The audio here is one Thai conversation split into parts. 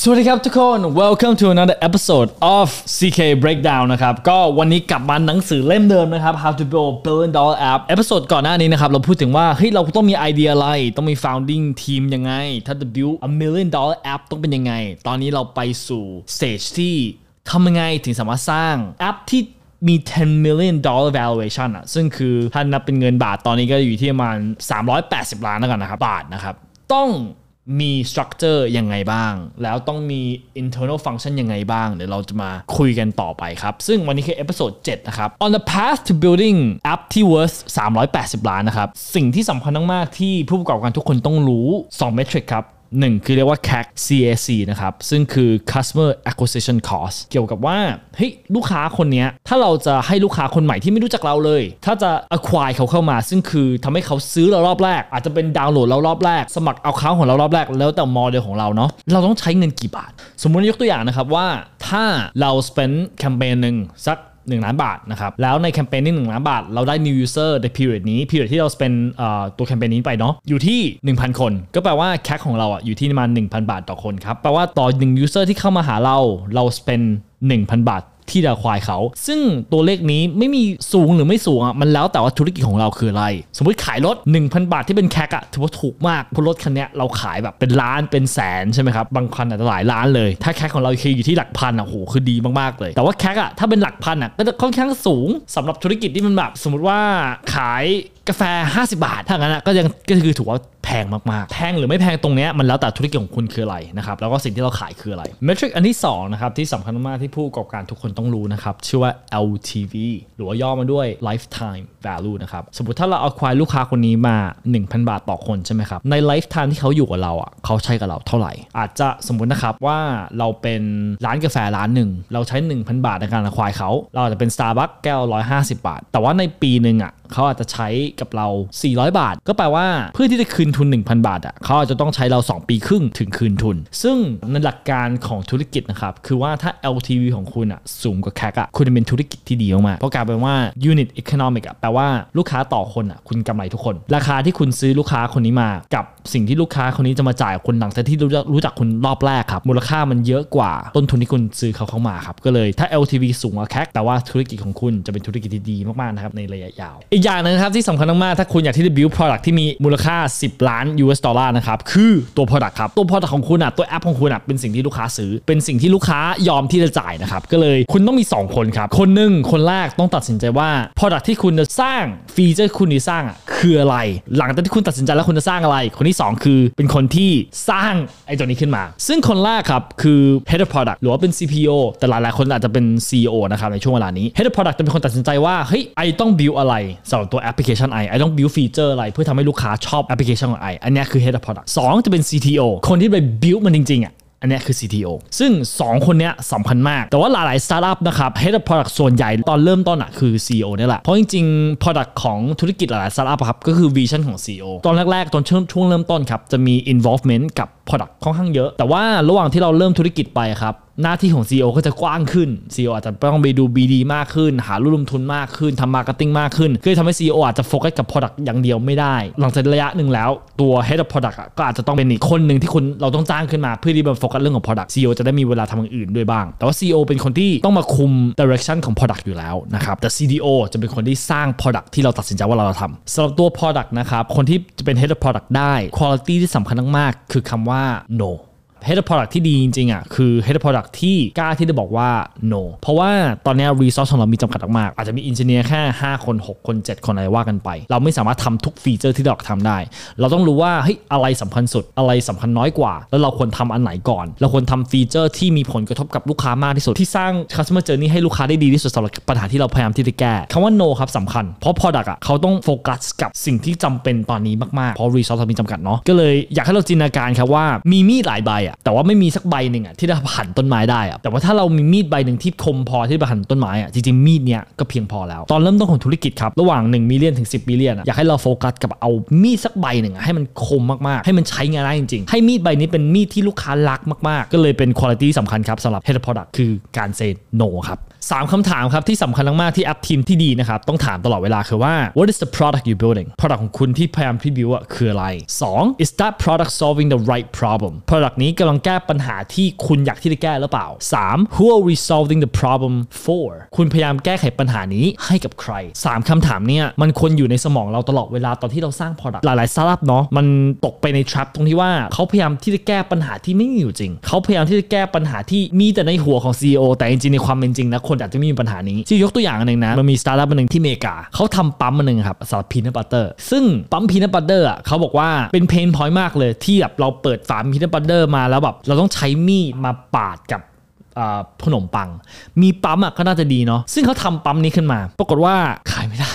สวัสดีครับทุกคน welcome to another episode of CK Breakdown นะครับ ก็วันนี้กลับมาหนังสือเล่มเดิมนะครับ How to Build a Billion Dollar App episode ก่อนหน้านี้นะครับ เราพูดถึงว่า เฮ้ย เราต้องมีไอเดียอะไร ต้องมี founding team ยังไง ถ้าจะ build a million dollar app ต้องเป็นยังไง ตอนนี้เราไปสู่ stage ที่ทำยังไงถึงสามารถสร้างแอปที่มี 10 million dollar valuation อะซึ่งคือถ้านับเป็นเงินบาทตอนนี้ก็อยู่ที่ประมาณ 380 ล้านแล้วกันนะครับ บาทนะครับ ต้อง มี structure ยังไงบ้าง แล้วต้องมี internal function ยังไงบ้าง เดี๋ยวเราจะมาคุยกันต่อไปครับ ซึ่งวันนี้คือ episode 7นะครับ on the path to building app ที่ worth 380 ล้านนะครับ สิ่งที่สำคัญมาก ๆ ที่ผู้ประกอบการทุกคนต้องรู้ 2 metric ครับ หนึ่งคือเรียกว่า CAC CAC นะครับ ซึ่งคือ customer acquisition cost เกี่ยวกับว่าเฮ้ยลูกค้าคนนี้ถ้าเราจะให้ลูกค้าคนใหม่ที่ไม่รู้จักเราเลย ถ้าจะ acquire เขาเข้ามา ซึ่งคือทำให้เขาซื้อเรารอบแรก อาจจะเป็นดาวน์โหลดเรารอบแรก สมัครเอาค้าของเรารอบแรก แล้วแต่โมเดลของเราเนาะเราต้องใช้เงินกี่บาท สมมุติยกตัวอย่างนะครับว่าถ้าเรา spend แคมเปญหนึ่งสัก 1ล้านบาทนะครับแล้วในแคมเปญนี้1ล้านบาท เราได้ new user ใน period นี้ period ที่เรา spend เอ่อตัวแคมเปญนี้ไปเนาะอยู่ที่ 1,000 คน ก็แปลว่า CAC ของเราอะอยู่ที่ประมาณ1,000 บาทต่อคนครับแปลว่าต่อ1 user ที่เข้ามาหาเราเรา spend 1,000 บาท ที่จะควายเขา ซึ่งตัวเลขนี้ไม่มีสูงหรือไม่สูงอะมันแล้วแต่ว่าธุรกิจของเราคืออะไร สมมติขายรถ 1,000 บาทที่เป็นแคกอะถือว่าถูกมากเพราะรถคันเนี้ยเราขายแบบเป็นล้านเป็นแสนใช่ไหมครับบางคันอาจจะหลายล้านเลย ถ้าแคกของเราคืออยู่ที่หลักพันอะโหคือดีมากๆเลย แต่ว่าแคกอะถ้าเป็นหลักพันอะก็จะค่อนข้างสูงสำหรับธุรกิจที่มันแบบสมมติว่าขายกาแฟ 50 บาทถ้างั้นก็ยังก็คือถือว่า งมากๆ แพงหรือไม่แพงตรงเนี้ยมันแล้วแต่ธุรกิจของคุณคืออะไรนะครับแล้วก็สิ่งที่เราขายคืออะไรเมทริกอันที่2นะครับที่สำคัญมากที่ผู้ประกอบการทุกคนต้องรู้นะครับชื่อว่า LTV หรือว่าย่อมาด้วย lifetime value นะครับสมมติถ้าเราเอาควายลูกค้าคนนี้มา 1,000 บาทต่อคนใช่ไหมครับใน lifetime ที่เขาอยู่กับเราอะเขาใช้กับเราเท่าไหร่ อาจจะสมมตินะครับว่าเราเป็นร้านกาแฟร้านหนึ่งเราใช้ 1,000 บาทในการควายเขา เราอาจจะเป็น Starbucks แก้ว 150 บาท แต่ว่าในปีหนึ่งอะเขาอาจจะใช้กับเรา 400 บาท ก็แปลว่าเพื่อที่จะคืนทุนุน 1,000 บาทอะเขาอาจจะต้องใช้เรา 2 ปีครึ่งถึงคืนทุน ซึ่งในหลักการของธุรกิจนะครับ คือว่าถ้า LTV ของคุณอะสูงกว่า CAC อะคุณจะเป็นธุรกิจที่ดีมากเพราะกลายเป็นว่า unit economic อะแปลว่าลูกค้าต่อคนอะคุณกำไรทุกคน ราคาที่คุณซื้อลูกค้าคนนี้มา กับสิ่งที่ลูกค้าคนนี้จะมาจ่ายคุณหลังจากที่รู้จักรู้จักคุณรอบแรกครับมูลค่ามันเยอะกว่าต้นทุนที่คุณซื้อเขาเข้ามาครับก็เลยถ้า LTV สูงกว่า CAC แต่ว่าธุรกิจของคุณจะเป็นธุรกิจที่ดีมากๆนะครับในระยะยาว อีกอย่างหนึงนะครับที่สำคัญมากๆถ้าคุณอยากที่จะ build product ที่มีมูลค่า 10ล้าน US ดอลลาร์นะครับ คือตัว product ครับ ตัว product ของคุณอะ ตัวแอปของคุณอะ เป็นสิ่งที่ลูกค้าซื้อ เป็นสิ่งที่ลูกค้ายอมที่จะจ่ายนะครับ ก็เลยคุณต้องมี 2 คนครับ คนหนึ่งคนแรกต้องตัดสินใจว่า product ที่คุณจะสร้างฟีเจอร์คุณที่สร้างอะคืออะไร หลังจากที่คุณตัดสินใจแล้วคุณจะสร้างอะไร คนที่ 2 คือเป็นคนที่สร้างไอ้ตัวนี้ขึ้นมา ซึ่งคนแรกครับคือ head of product หรือว่าเป็น CPO แต่หลายๆคนอาจจะเป็น CEO นะครับในช่วงเวลานี้ head of product จะเป็นคนตัดสินใจว่าเฮ้ยไอต้อง build อะไรสำหรับตัวแอปพลิเคชัน I I ต้อง build feature อะไรเพื่อทำให้ลูกค้าชอบแอปพลิเคชันของ I อันนี้คือ head of product สองจะเป็น CTO คนที่ไป build มันจริงๆอะอันนี้คือ CTO ซึ่ง 2 คนนี้สำคัญมาก แต่ว่าหลายๆ สตาร์ทอัพนะครับ Head of Product ส่วนใหญ่ตอนเริ่มต้นอะคือ CEO นี่แหละ เพราะจริงๆ Product ของธุรกิจหลายๆ สตาร์ทอัพครับ ก็คือ Vision ของ CEO ตอนแรกๆ ตอนช่วงช่วงเริ่มต้นครับ จะมี involvement กับ Product ค่อนข้างเยอะ แต่ว่าระหว่างที่เราเริ่มธุรกิจไปครับ หน้าที่ของ CEO ก็จะกว้างขึ้น CEO อาจจะต้องไปดู BD มากขึ้น หานักลงทุนมากขึ้นทำ marketing มากขึ้นคือทำให้ CEO อาจจะโฟกัสกับ Product อย่างเดียวไม่ได้ หลังจากระยะหนึ่งแล้วตัว Head of Product ก็อาจจะต้องเป็นอีกคนหนึ่งที่คุณเราต้องจ้างขึ้นมาเพื่อที่จะโฟกัสเรื่องของ Product CEO จะได้มีเวลาทำอย่างอื่นด้วยบ้าง แต่ว่า CEO เป็นคนที่ต้องมาคุม direction ของ Product อยู่แล้วนะครับแต่ CTO จะเป็นคนที่สร้าง Product ที่เราตัดสินใจว่าเราจะทำสำหรับตัว Product นะครับคนที่จะเป็น Head of Product ได้ quality ที่สำคัญมากๆคือคำว่า no Head of Product ที่ดีจริงๆอะคือ Head of Product ที่กล้าที่จะบอกว่า no เพราะว่าตอนนี้ resource ของเรามีจำกัดมากๆอาจจะมี engineer แค่ 5 คน 6 คน 7 คนอะไรว่ากันไป เราไม่สามารถทำทุก feature ที่เราทำได้ เราต้องรู้ว่าเฮ้ยอะไรสำคัญสุดอะไรสำคัญน้อยกว่า แล้วเราควรทำอันไหนก่อน เราควรทำ feature ที่มีผลกระทบกับลูกค้ามากที่สุด ที่สร้าง customer journey ให้ลูกค้าได้ดีที่สุดสำหรับปัญหาที่เราพยายามที่จะแก้คำว่า no ครับสำคัญ เพราะ product อะเขาต้องโฟกัสกับสิ่งที่จำเป็นตอนนี้มากๆเพราะ resource เรามีจำกัดเนาะก็เลยอยากให้เราจินตนาการครับว่ามีมีดหลายใบอะแต่ว่าไม่มีสักใบหนึ่งอะที่จะหั่นต้นไม้ได้อะแต่ว่าถ้าเรามีมีดใบหนึ่งที่คมพอที่จะหั่นต้นไม้อะจริงๆมีดเนี้ยก็เพียงพอแล้ว ตอนเริ่มต้นของธุรกิจครับระหว่าง1 million ถึง10 million อะอยากให้เราโฟกัสกับเอามีดสักใบหนึ่งอะให้มันคมมากๆ ให้มันใช้งานได้จริงๆ ให้มีดใบนี้เป็นมีดที่ลูกค้ารักมากๆ ก็เลยเป็นคุณภาพสำคัญครับสำหรับ Head Product คือการ say no ครับสามคำถามครับที่สำคัญมากๆที่ app team ที่ดีนะครับต้องถามตลอดเวลาคือว่า what is the product you building product ของคุณที่พยายามที่ build อะคืออะไร 2 is that product solving the right problem product นี้กำลังแก้ปัญหาที่คุณอยากที่จะแก้หรือเปล่า 3. who are we solving the problem for คุณพยายามแก้ไขปัญหานี้ให้กับใคร 3คำถามเนี่ยมันควรอยู่ในสมองเราตลอดเวลาตอนที่เราสร้าง product หลายๆ startup เนาะมันตกไปใน trap ตรงที่ว่าเขาพยายามที่จะแก้ปัญหาที่ไม่มีอยู่จริง เขาพยายามที่จะแก้ปัญหาที่มีแต่ในหัวของ CEO แต่จริงๆในความเป็นจริงนะคนอาจจะไม่มีปัญหานี้ที่ยกตัวอย่างอันหนึ่งนะมันมีสตาร์ทอัพอันหนึ่งที่อเมริกาเขาทำปั๊มอันหนึ่งครับสำหรับ peanut butter ซึ่งปั๊ม peanut butter อะเขาบอกว่าเป็น pain point มากเลยที่แบบเราเปิดฝา peanut butter มาแล้วแบบเราต้องใช้มีดมาปาดกับขนมปัง มีปั๊มอะก็น่าจะดีเนาะซึ่งเขาทำปั๊มนี้ขึ้นมา ปรากฏว่าขายไม่ได้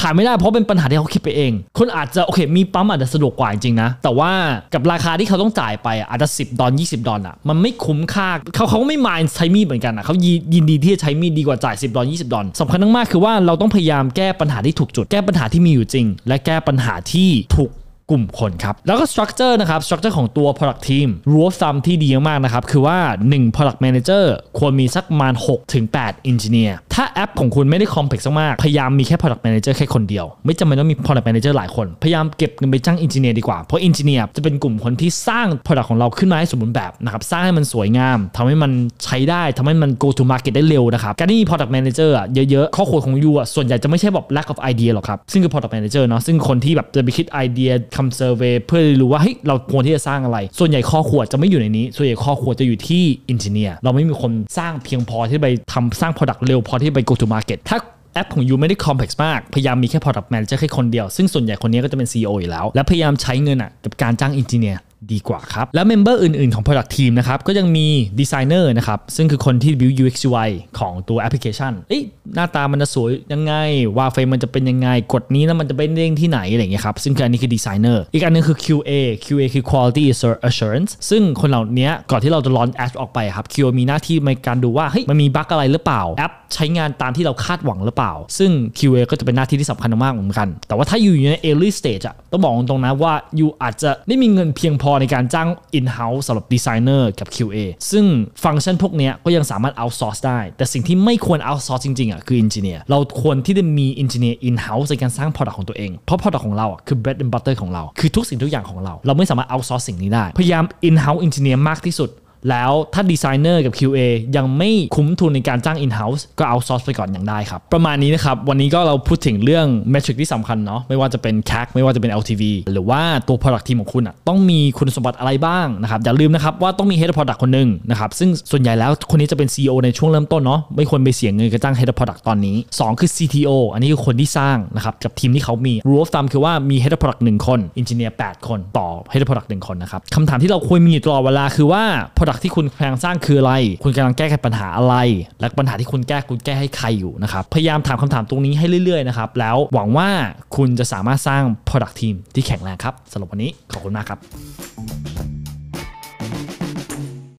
ขายไม่ได้เพราะเป็นปัญหาที่เขาคิดไปเอง คนอาจจะโอเค มีปั๊มอาจจะสะดวกกว่าจริงนะ แต่ว่ากับราคาที่เขาต้องจ่ายไปอาจจะ 10 ดอล20 ดอลอะ มันไม่คุ้มค่าเขาเขาก็ไม่มายใช้มีดเหมือนกันอะเขายิยินดีที่จะใช้มีดดีกว่าจ่าย 10 ดอล20 ดอลสำคัญมากๆคือว่าเราต้องพยายามแก้ปัญหาที่ถูกจุด แก้ปัญหาที่มีอยู่จริง และแก้ปัญหาที่ถูก กลุ่มคนครับ แล้วก็ structure นะครับ structure ของตัว product team rule of thumb ที่ดีมากนะครับ คือว่า 1 product manager ควรมีสักประมาณ6ถึง8 engineer ถ้าแอปของคุณไม่ได้ complex มาก พยายามมีแค่ product manager แค่คนเดียว ไม่จำเป็นต้องมี product manager หลายคน พยายามเก็บเงินไปจ้าง engineer ดีกว่า เพราะ engineer จะเป็นกลุ่มคนที่สร้าง product ของเราขึ้นมาให้สมบูรณ์แบบนะครับ สร้างให้มันสวยงามทำให้มันใช้ได้ทำให้มัน go to market ได้เร็วนะครับ การที่มี product manager อะเยอะๆ ข้อควรของยูอะส่วนใหญ่จะไม่ใช่แบบ lack of idea หรอกครับ ซึ่งคือ product manager เนาะ ซึ่งคนที่แบบจะไปคิดไอเดียทำ survey เพื่อรู้ว่าเฮ้ยเราควรที่จะสร้างอะไร ส่วนใหญ่คอขวดจะไม่อยู่ในนี้ ส่วนใหญ่คอขวดจะอยู่ที่ engineer เราไม่มีคนสร้างเพียงพอที่ไปทำสร้าง product เร็วพอที่ไป go to market ถ้าแอปของ you ไม่ได้ complex มาก พยายามมีแค่ product manager แค่คนเดียว ซึ่งส่วนใหญ่คนนี้ก็จะเป็น CEO อยู่แล้ว และพยายามใช้เงินอะกับการจ้าง engineer ดีกว่าครับ แล้ว member อื่นๆของ Product Team นะครับ ก็ยังมีดีไซเนอร์นะครับ ซึ่งคือคนที่ build UX UI ของตัวแอปพลิเคชันเอ๊ะหน้าตามันจะสวยยังไงว่าเฟรมมันจะเป็นยังไง กดนี้แล้วมันจะเป็นเด้งที่ไหนอะไรอย่างเงี้ยครับซึ่งคืออันนี้คือดีไซเนอร์อีกอันนึงคือ QA QA คือ Quality Assurance ซึ่งคนเหล่านี้ก่อนที่เราจะ launch แอปออกไปครับ QA มีหน้าที่ในการดูว่าเฮ้ยมันมีบั๊กอะไรหรือเปล่าแอป ใช้งานตามที่เราคาดหวังหรือเปล่า ซึ่ง QA ก็จะเป็นหน้าที่ที่สำคัญมากเหมือนกัน แต่ว่าถ้าอยู่ใน early stage อะต้องบอกตรงๆนะว่าอยู่อาจจะไม่มีเงินเพียงพอในการจ้าง in-house สำหรับดีไซเนอร์กับ QA ซึ่งฟังก์ชันพวกนี้ก็ยังสามารถ outsource ได้ แต่สิ่งที่ไม่ควร outsource จริงๆอะคือ engineer เราควรที่จะมี engineer in-house ในการสร้าง product ของตัวเอง เพราะ product ของเราอะคือ bread and butter ของเรา คือทุกสิ่งทุกอย่างของเรา เราไม่สามารถ outsource สิ่งนี้ได้ พยายาม in-house engineer มากที่สุด แล้วถ้าดีไซเนอร์กับ QA ยังไม่คุ้มทุนในการจ้าง in-house ก็ outsource ไปก่อนอยังได้ครับ ประมาณนี้นะครับ วันนี้ก็เราพูดถึงเรื่อง metric ที่สำคัญเนาะไม่ว่าจะเป็น CAC ไม่ว่าจะเป็น LTV หรือว่าตัว product team ของคุณอะต้องมีคุณสมบัติอะไรบ้างนะครับ อย่าลืมนะครับว่าต้องมี head of product คนหนึ่งนะครับ ซึ่งส่วนใหญ่แล้วคนนี้จะเป็น CEO ในช่วงเริ่มต้นเนาะไม่ควรไปเสียเงินกับจ้าง head of product ตอนนี้ 2 คือ CTO อันนี้คือคนที่สร้างนะครับกับทีมที่เขามี rule of thumb คือว่ามี head of product 1คน engineer 8 คนต่อ head of product 1คนนะครับคำถามที่เราควรมีตลอดเวลาคือว่า product ที่คุณพยายามสร้างคืออะไร คุณกำลังแก้ไขปัญหาอะไร และปัญหาที่คุณแก้คุณแก้ให้ใครอยู่นะครับ พยายามถามคำถามตรงนี้ให้เรื่อยๆนะครับ แล้วหวังว่าคุณจะสามารถสร้าง product team ที่แข็งแรงครับสำหรับวันนี้ขอบคุณมากครับ